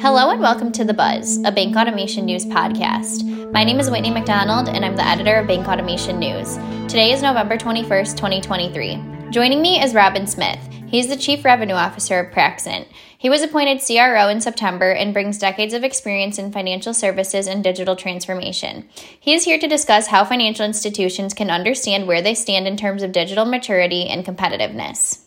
Hello and welcome to The Buzz, a bank automation news podcast. My name is Whitney McDonald and I'm the editor of Bank Automation News. Today is November 21st, 2023. Joining me is Robin Smith. He's the Chief Revenue Officer of Praxent. He was appointed CRO in September and brings decades of experience in financial services and digital transformation. He is here to discuss how financial institutions can understand where they stand in terms of digital maturity and competitiveness.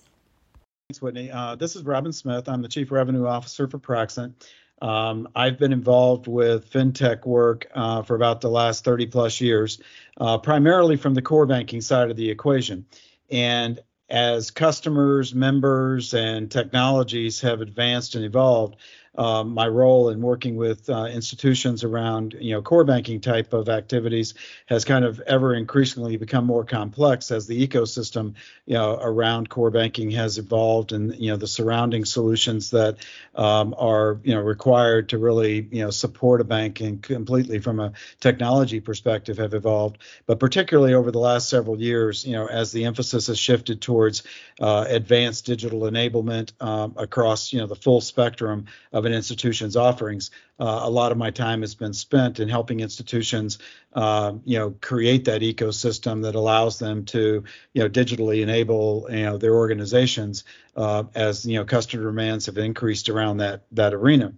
Thanks, Whitney. Uh, this is Robin Smith. I'm the Chief Revenue Officer for Praxent. Um, I've been involved with fintech work uh, for about the last 30 plus years, uh, primarily from the core banking side of the equation. And as customers, members, and technologies have advanced and evolved, um, my role in working with uh, institutions around you know core banking type of activities has kind of ever increasingly become more complex as the ecosystem you know around core banking has evolved and you know the surrounding solutions that um, are you know required to really you know support a bank and completely from a technology perspective have evolved. But particularly over the last several years you know as the emphasis has shifted towards uh, advanced digital enablement um, across you know the full spectrum of of an institution's offerings. Uh, a lot of my time has been spent in helping institutions, uh, you know, create that ecosystem that allows them to, you know, digitally enable, you know, their organizations uh, as you know customer demands have increased around that that arena.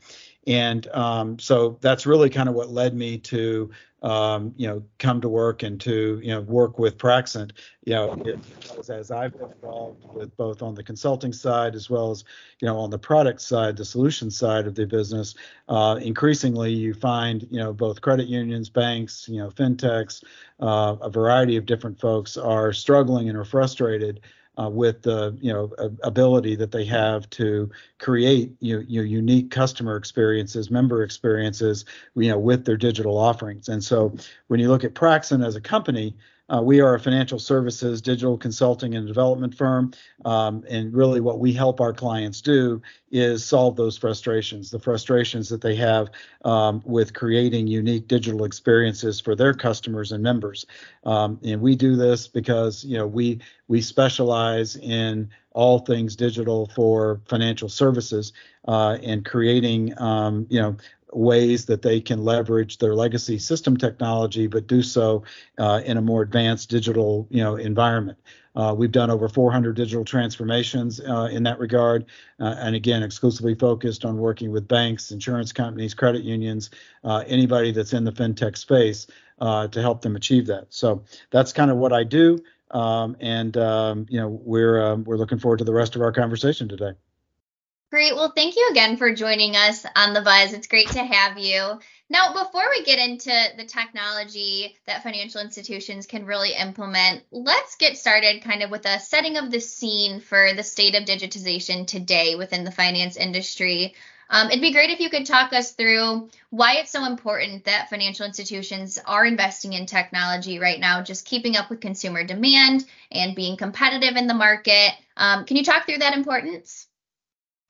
And um, so that's really kind of what led me to um, you know, come to work and to, you know, work with Praxent, you know, as, as I've been involved with both on the consulting side as well as, you know, on the product side, the solution side of the business, uh, increasingly you find, you know, both credit unions, banks, you know, fintechs, uh, a variety of different folks are struggling and are frustrated uh, with the you know ability that they have to create you know, unique customer experiences, member experiences, you know, with their digital offerings. And so when you look at Praxent as a company, uh, we are a financial services, digital consulting, and development firm. Um, and really, what we help our clients do is solve those frustrations the frustrations that they have um, with creating unique digital experiences for their customers and members. Um, and we do this because you know we we specialize in all things digital for financial services uh, and creating um, you know ways that they can leverage their legacy system technology, but do so uh, in a more advanced digital, you know, environment. Uh, we've done over 400 digital transformations uh, in that regard, uh, and again, exclusively focused on working with banks, insurance companies, credit unions, uh, anybody that's in the fintech space uh, to help them achieve that. So that's kind of what I do, um, and um, you know, we're um, we're looking forward to the rest of our conversation today. Great. Well, thank you again for joining us on the Buzz. It's great to have you. Now, before we get into the technology that financial institutions can really implement, let's get started kind of with a setting of the scene for the state of digitization today within the finance industry. Um, it'd be great if you could talk us through why it's so important that financial institutions are investing in technology right now, just keeping up with consumer demand and being competitive in the market. Um, can you talk through that importance?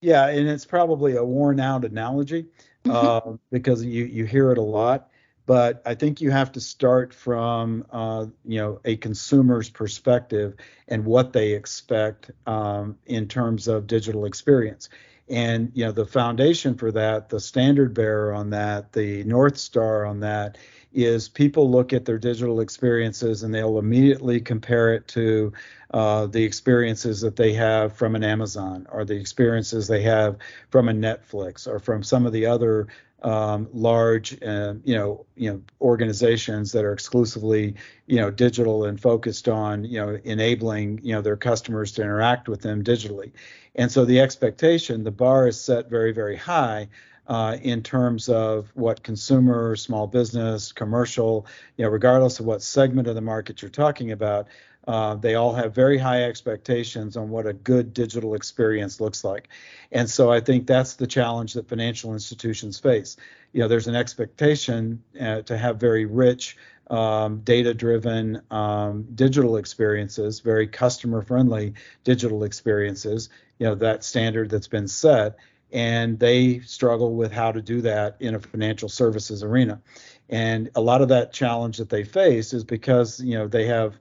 Yeah, and it's probably a worn out analogy uh, because you you hear it a lot. But I think you have to start from uh, you know a consumer's perspective and what they expect um, in terms of digital experience. And you know the foundation for that, the standard bearer on that, the north star on that is people look at their digital experiences and they'll immediately compare it to uh, the experiences that they have from an Amazon or the experiences they have from a Netflix or from some of the other um, large, uh, you know, you know, organizations that are exclusively, you know, digital and focused on, you know, enabling, you know, their customers to interact with them digitally. And so the expectation, the bar is set very, very high uh, in terms of what consumer, small business, commercial, you know, regardless of what segment of the market you're talking about, uh, they all have very high expectations on what a good digital experience looks like. And so I think that's the challenge that financial institutions face. You know, there's an expectation uh, to have very rich, um, data driven um, digital experiences, very customer friendly digital experiences, you know, that standard that's been set and they struggle with how to do that in a financial services arena. And a lot of that challenge that they face is because you know they have,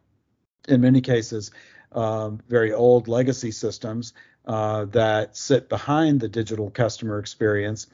in many cases, um, very old legacy systems uh, that sit behind the digital customer experience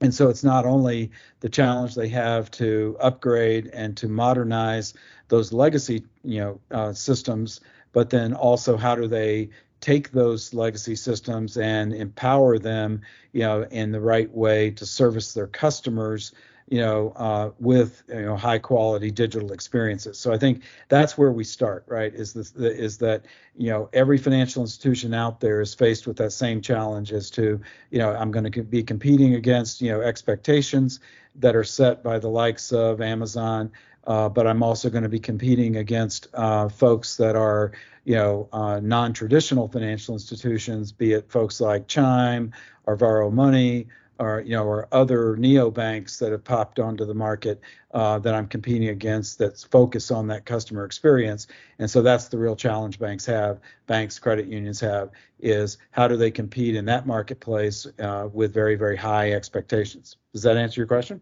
And so it's not only the challenge they have to upgrade and to modernize those legacy, you know, uh, systems, but then also how do they take those legacy systems and empower them, you know, in the right way to service their customers you know, uh, with you know high quality digital experiences. So I think that's where we start, right? Is this is that you know every financial institution out there is faced with that same challenge as to you know I'm going to be competing against you know expectations that are set by the likes of Amazon, uh, but I'm also going to be competing against uh, folks that are, you know, uh, non-traditional financial institutions, be it folks like Chime or Varo Money or you know or other neobanks that have popped onto the market uh, that I'm competing against that's focused on that customer experience. And so that's the real challenge banks have, banks, credit unions have, is how do they compete in that marketplace uh, with very very high expectations. Does that answer your question?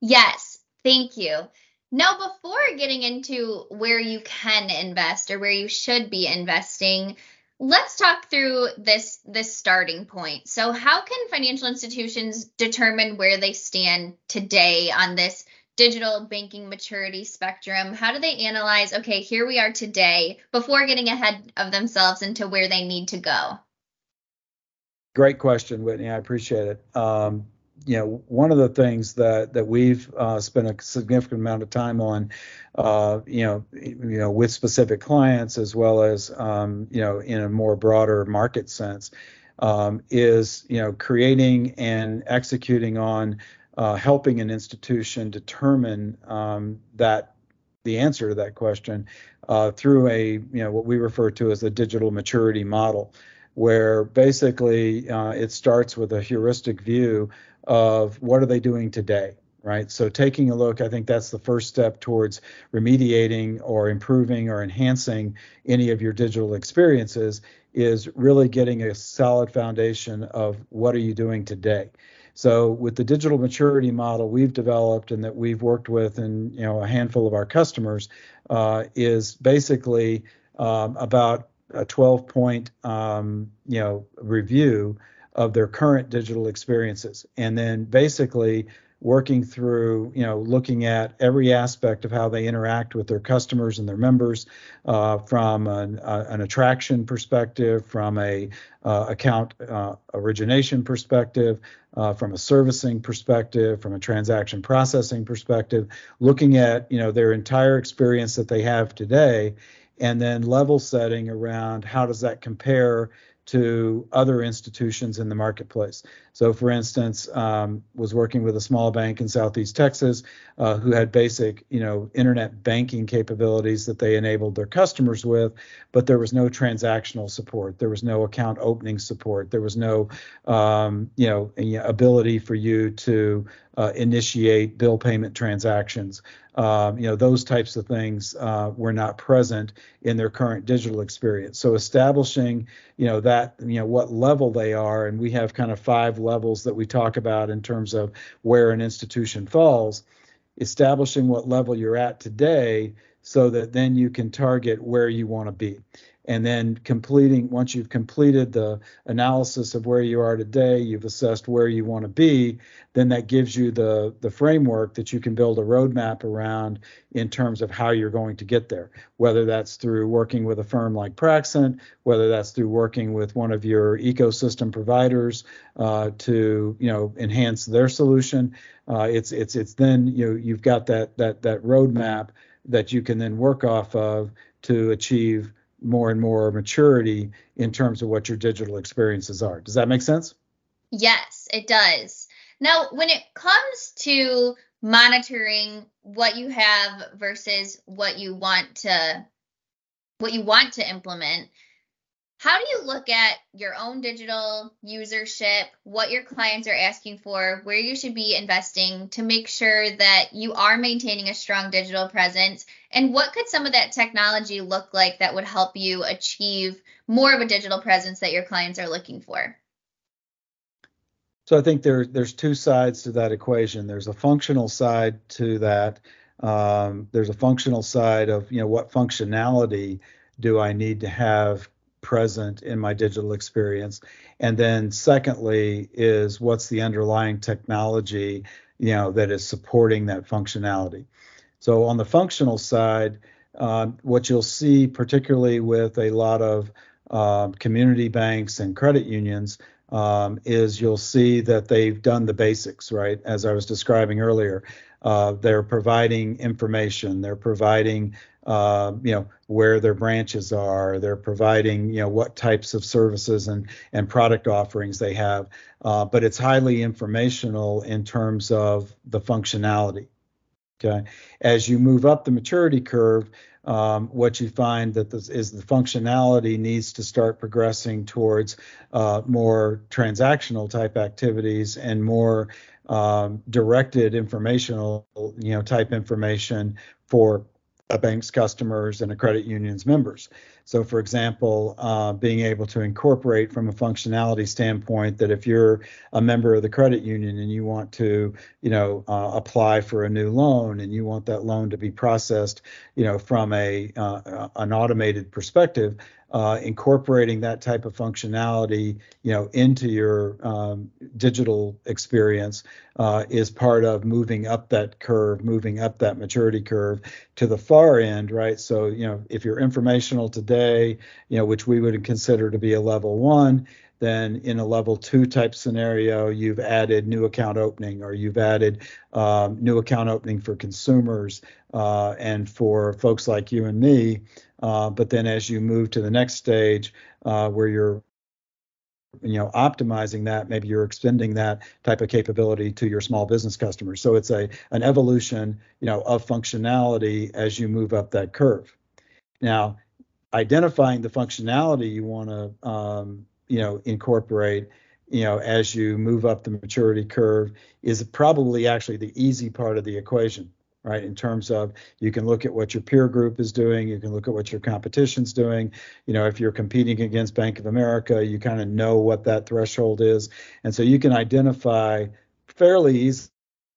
Yes, thank you. Now, before getting into where you can invest or where you should be investing, let's talk through this this starting point. So, how can financial institutions determine where they stand today on this digital banking maturity spectrum? How do they analyze, okay, here we are today before getting ahead of themselves into where they need to go? Great question, Whitney. I appreciate it. Um, you know, one of the things that that we've uh, spent a significant amount of time on, uh, you know, you know, with specific clients as well as um, you know, in a more broader market sense, um, is you know, creating and executing on uh, helping an institution determine um, that the answer to that question uh, through a you know what we refer to as a digital maturity model where basically uh, it starts with a heuristic view of what are they doing today right? So taking a look i think that's the first step towards remediating or improving or enhancing any of your digital experiences is really getting a solid foundation of what are you doing today. So with the digital maturity model we've developed and that we've worked with and you know a handful of our customers uh, is basically um, about a 12 point um, you know review of their current digital experiences. And then basically working through you know looking at every aspect of how they interact with their customers and their members uh, from an, uh, an, attraction perspective from a uh, account uh, origination perspective uh, from a servicing perspective from a transaction processing perspective looking at you know their entire experience that they have today and then level setting around how does that compare to other institutions in the marketplace. So, for instance, um, was working with a small bank in Southeast Texas uh, who had basic, you know, internet banking capabilities that they enabled their customers with, but there was no transactional support. There was no account opening support. There was no, um, you know, ability for you to uh, initiate bill payment transactions. Um, you know, those types of things uh, were not present in their current digital experience. So establishing, you know, that, you know, what level they are, and we have kind of five levels that we talk about in terms of where an institution falls, establishing what level you're at today so that then you can target where you want to be and then completing once you've completed the analysis of where you are today you've assessed where you want to be then that gives you the the framework that you can build a roadmap around in terms of how you're going to get there. Whether that's through working with a firm like Praxent whether that's through working with one of your ecosystem providers uh, to you know enhance their solution. Uh, it's it's it's then you know you've got that that that roadmap that you can then work off of to achieve more and more maturity in terms of what your digital experiences are. Does that make sense? Yes, it does. Now, when it comes to monitoring what you have versus what you want to what you want to implement, how do you look at your own digital usership, what your clients are asking for, where you should be investing to make sure that you are maintaining a strong digital presence? And what could some of that technology look like that would help you achieve more of a digital presence that your clients are looking for? So I think there, there's two sides to that equation. There's a functional side to that. Um, there's a functional side of you know what functionality do I need to have present in my digital experience? And then secondly is what's the underlying technology, you know, that is supporting that functionality. So on the functional side, uh, what you'll see, particularly with a lot of uh, community banks and credit unions, um, is you'll see that they've done the basics, right? As I was describing earlier, uh, they're providing information, they're providing, uh, you know, where their branches are, they're providing, you know, what types of services and and product offerings they have. Uh, but it's highly informational in terms of the functionality. Okay, as you move up the maturity curve, um, what you find that this is the functionality needs to start progressing towards uh, more transactional type activities and more um, directed informational, you know, type information for a bank's customers and a credit union's members. So, for example, uh, being able to incorporate from a functionality standpoint that if you're a member of the credit union and you want to, you know, uh, apply for a new loan and you want that loan to be processed, you know, from a uh, an automated perspective, uh, incorporating that type of functionality, you know, into your um, digital experience uh, is part of moving up that curve, moving up that maturity curve to the far end, right? So, you know, if you're informational today, you know, which we would consider to be a level one, then in a level two type scenario, you've added new account opening or you've added um, new account opening for consumers uh, and for folks like you and me. Uh, but then as you move to the next stage uh, where you're you know optimizing that maybe you're extending that type of capability to your small business customers. So it's a an evolution you know of functionality as you move up that curve. Now identifying the functionality you want to um, you know incorporate you know as you move up the maturity curve is probably actually the easy part of the equation right? In terms of you can look at what your peer group is doing, you can look at what your competition's doing. You know, if you're competing against Bank of America, you kind of know what that threshold is. And so you can identify fairly easily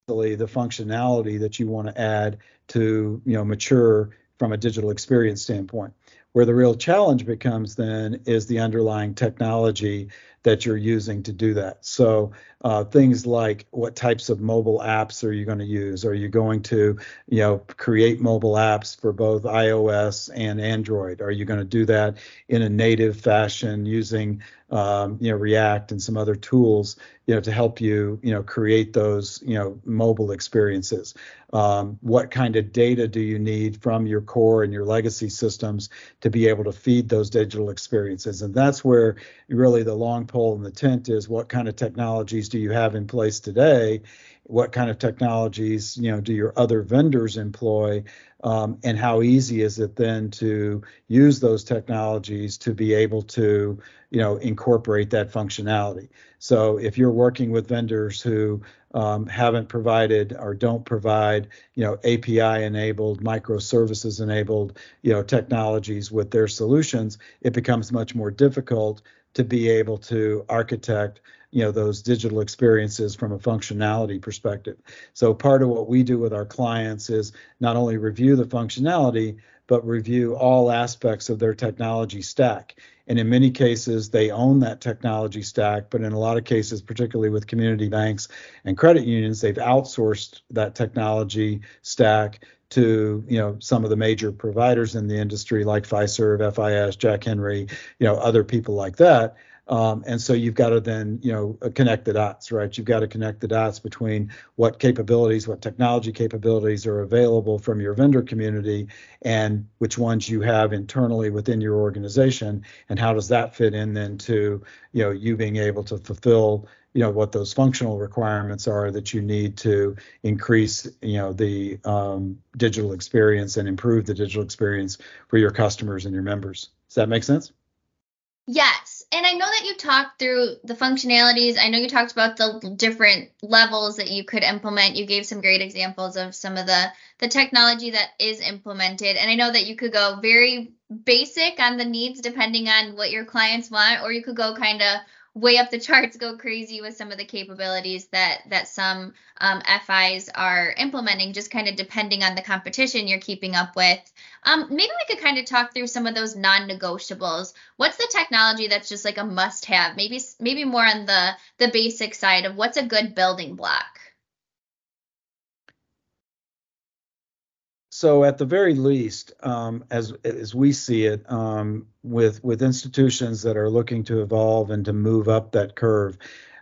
the functionality that you want to add to, you know, mature from a digital experience standpoint. Where the real challenge becomes then is the underlying technology that you're using to do that. So uh, things like what types of mobile apps are you going to use? Are you going to, you know, create mobile apps for both iOS and Android? Are you going to do that in a native fashion using, um, you know, React and some other tools, you know, to help you, you know, create those, you know, mobile experiences? Um, what kind of data do you need from your core and your legacy systems to be able to feed those digital experiences? And that's where really the long pole in the tent is what kind of technologies do you have in place today? What kind of technologies, you know, do your other vendors employ? Um, and how easy is it then to use those technologies to be able to, you know, incorporate that functionality? So if you're working with vendors who um, haven't provided or don't provide, you know, API enabled, microservices enabled, you know, technologies with their solutions, it becomes much more difficult to be able to architect you know those digital experiences from a functionality perspective. So part of what we do with our clients is not only review the functionality but review all aspects of their technology stack. And in many cases they own that technology stack but in a lot of cases particularly with community banks and credit unions they've outsourced that technology stack to you know some of the major providers in the industry like Fiserv, FIS, Jack Henry, you know other people like that. Um, and so you've got to then you know connect the dots, right? You've got to connect the dots between what capabilities, what technology capabilities are available from your vendor community, and which ones you have internally within your organization, and how does that fit in then to you know you being able to fulfill you know what those functional requirements are that you need to increase you know the um, digital experience and improve the digital experience for your customers and your members. Does that make sense? Yes. And i know that you talked through the functionalities. I know you talked about the different levels that you could implement. You gave some great examples of some of the the technology that is implemented. And i know that you could go very basic on the needs depending on what your clients want or you could go kind of way up the charts, go crazy with some of the capabilities that that some um, FIs are implementing, just kind of depending on the competition you're keeping up with. Um, maybe we could kind of talk through some of those non-negotiables. What's the technology that's just like a must-have? Maybe maybe more on the the basic side of what's a good building block. So at the very least, um, as as we see it, um, with with institutions that are looking to evolve and to move up that curve,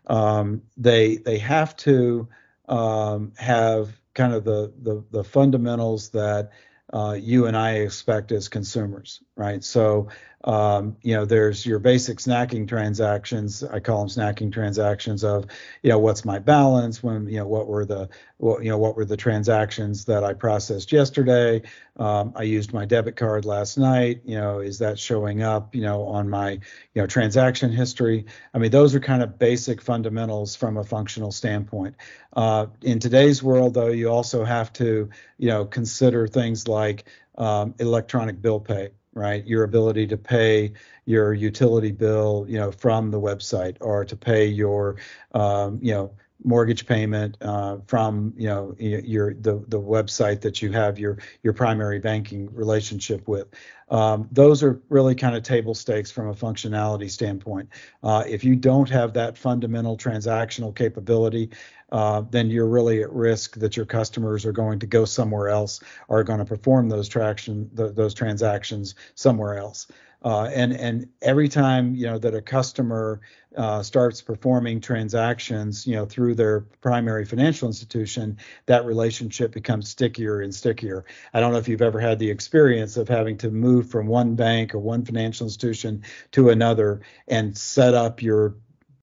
um, they they have to um, have kind of the the, the fundamentals that uh, you and I expect as consumers, right? So um, you know, there's your basic snacking transactions. I call them snacking transactions of, you know, what's my balance? When, you know, what were the, what, you know, what were the transactions that I processed yesterday? Um, I used my debit card last night. You know, is that showing up, you know, on my, you know, transaction history? I mean, those are kind of basic fundamentals from a functional standpoint. Uh, in today's world, though, you also have to, you know, consider things like um, electronic bill pay right? Your ability to pay your utility bill, you know, from the website, or to pay your, um, you know, mortgage payment uh, from, you know, your the the website that you have your your primary banking relationship with. Um, those are really kind of table stakes from a functionality standpoint. Uh, if you don't have that fundamental transactional capability, uh, then you're really at risk that your customers are going to go somewhere else are going to perform those traction th- those transactions somewhere else. Uh, and and every time you know that a customer uh, starts performing transactions, you know, through their primary financial institution, that relationship becomes stickier and stickier. I don't know if you've ever had the experience of having to move from one bank or one financial institution to another and set up your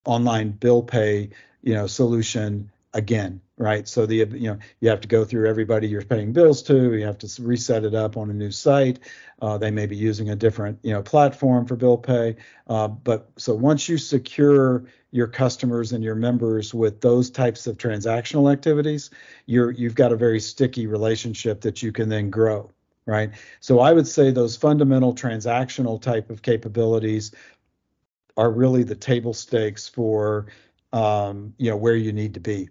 online bill pay, you know, solution again, right? So the you know you have to go through everybody you're paying bills to. You have to reset it up on a new site. Uh, they may be using a different you know platform for bill pay. Uh, but so once you secure your customers and your members with those types of transactional activities, you're you've got a very sticky relationship that you can then grow, right? So I would say those fundamental transactional type of capabilities are really the table stakes for um, you know where you need to be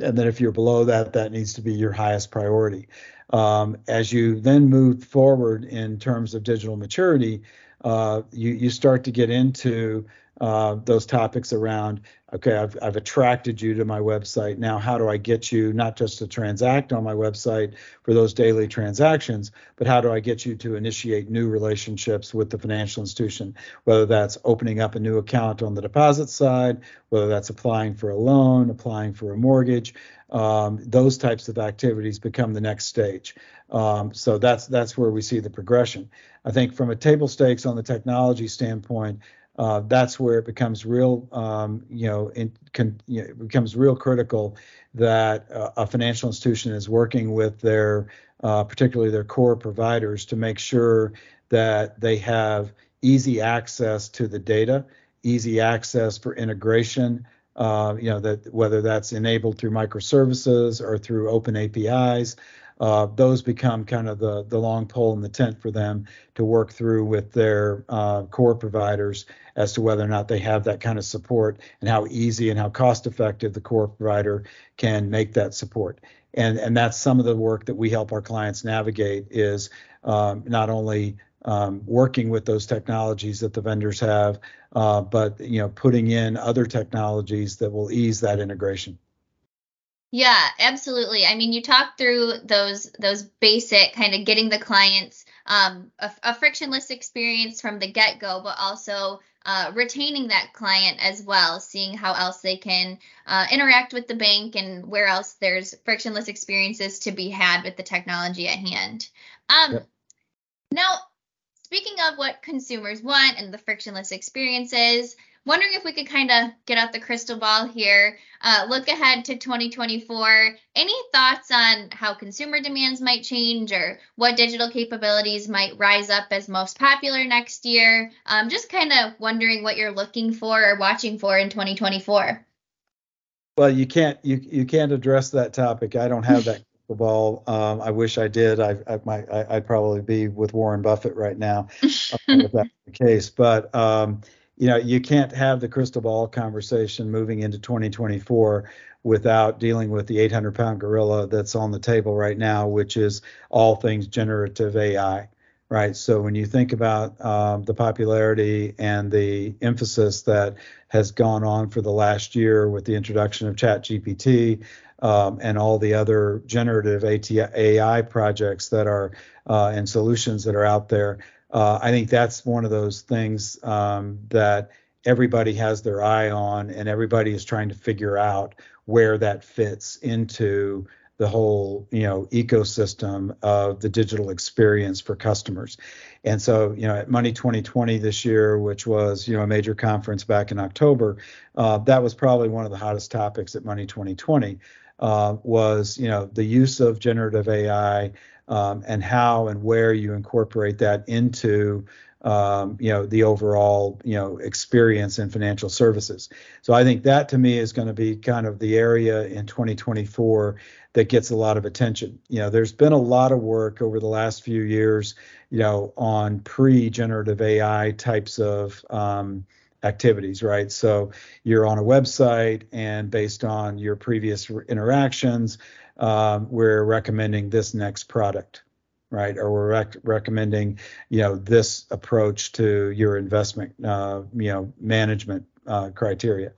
and then if you're below that, that needs to be your highest priority. Um, as you then move forward in terms of digital maturity, uh, you you start to get into uh, those topics around okay I've, I've attracted you to my website. Now how do i get you not just to transact on my website for those daily transactions but how do i get you to initiate new relationships with the financial institution? Whether that's opening up a new account on the deposit side whether that's applying for a loan applying for a mortgage um, those types of activities become the next stage. Um, so that's that's where we see the progression. I think from a table stakes on the technology standpoint uh, that's where it becomes real, um, you know, con, you know, it becomes real critical that uh, a financial institution is working with their, uh, particularly their core providers, to make sure that they have easy access to the data, easy access for integration. Uh, you know that whether that's enabled through microservices or through open APIs, uh, those become kind of the the long pole in the tent for them to work through with their uh, core providers as to whether or not they have that kind of support and how easy and how cost effective the core provider can make that support. And and that's some of the work that we help our clients navigate is um, not only um, working with those technologies that the vendors have, uh, but you know putting in other technologies that will ease that integration. Yeah, absolutely. I mean, you talk through those those basic kind of getting the clients um, a, a, frictionless experience from the get go, but also uh, retaining that client as well, seeing how else they can uh, interact with the bank and where else there's frictionless experiences to be had with the technology at hand. Um, yep. Now, speaking of what consumers want and the frictionless experiences, wondering if we could kind of get out the crystal ball here, uh, look ahead to 2024. Any thoughts on how consumer demands might change or what digital capabilities might rise up as most popular next year? Um, just kind of wondering what you're looking for or watching for in 2024. Well, you can't you you can't address that topic. I don't have that crystal ball. Um, I wish I did. I, I might I, would probably be with Warren Buffett right now if that's the case. But um, you know, you can't have the crystal ball conversation moving into 2024 without dealing with the 800 pound gorilla that's on the table right now, which is all things generative AI. Right. So when you think about um, the popularity and the emphasis that has gone on for the last year with the introduction of ChatGPT um, and all the other generative AI projects that are uh, and solutions that are out there, uh, I think that's one of those things um, that everybody has their eye on and everybody is trying to figure out where that fits into the whole you know ecosystem of the digital experience for customers. And so you know at money 2020 this year which was you know a major conference back in october uh, that was probably one of the hottest topics at money 2020 uh, was you know the use of generative ai um, and how and where you incorporate that into um, you know the overall you know experience in financial services. So I think that to me is going to be kind of the area in 2024 that gets a lot of attention. You know, there's been a lot of work over the last few years, you know, on pre-generative AI types of um, activities, right? So you're on a website, and based on your previous interactions, um, we're recommending this next product, right? Or we're rec- recommending, you know, this approach to your investment, uh, you know, management uh, criteria.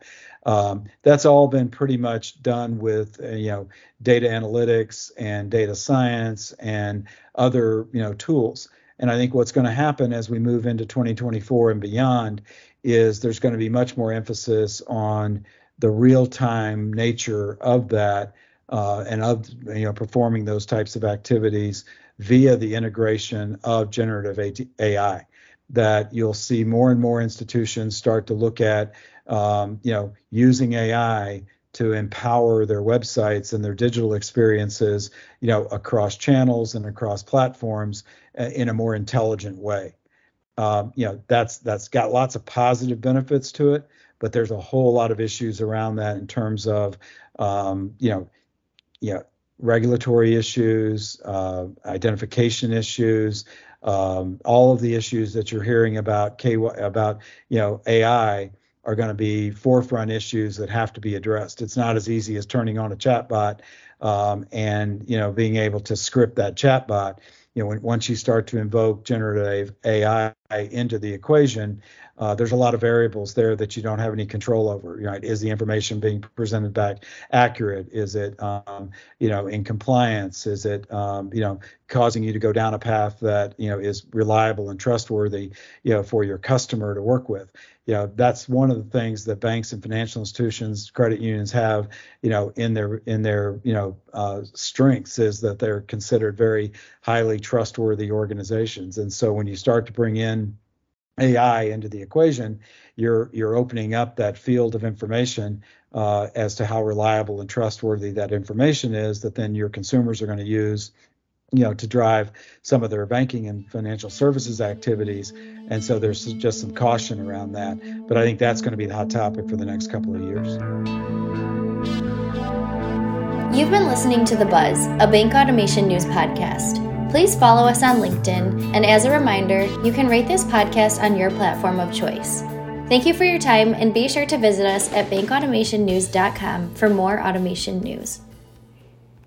Um, that's all been pretty much done with, uh, you know, data analytics and data science and other, you know, tools. And I think what's going to happen as we move into 2024 and beyond is there's going to be much more emphasis on the real-time nature of that uh, and of you know performing those types of activities via the integration of generative AI. That you'll see more and more institutions start to look at um, you know using AI to empower their websites and their digital experiences you know across channels and across platforms uh, in a more intelligent way. Um, you know that's that's got lots of positive benefits to it, but there's a whole lot of issues around that in terms of um, you know you know, regulatory issues, uh, identification issues, um, all of the issues that you're hearing about K about you know AI are going to be forefront issues that have to be addressed. It's not as easy as turning on a chatbot um, and you know being able to script that chatbot. You know, when, once you start to invoke generative AI into the equation, uh, there's a lot of variables there that you don't have any control over. Right? Is the information being presented back accurate? Is it, um, you know, in compliance? Is it, um, you know, causing you to go down a path that you know is reliable and trustworthy, you know, for your customer to work with? You know, that's one of the things that banks and financial institutions, credit unions have, you know, in their in their you know uh, strengths is that they're considered very highly trustworthy organizations. And so when you start to bring in AI into the equation, you're you're opening up that field of information uh, as to how reliable and trustworthy that information is that then your consumers are going to use you know to drive some of their banking and financial services activities. And so there's just some caution around that. But i think that's going to be the hot topic for the next couple of years. You've been listening to the buzz a bank automation news podcast Please follow us on LinkedIn, and as a reminder, you can rate this podcast on your platform of choice. Thank you for your time, and be sure to visit us at bankautomationnews.com for more automation news.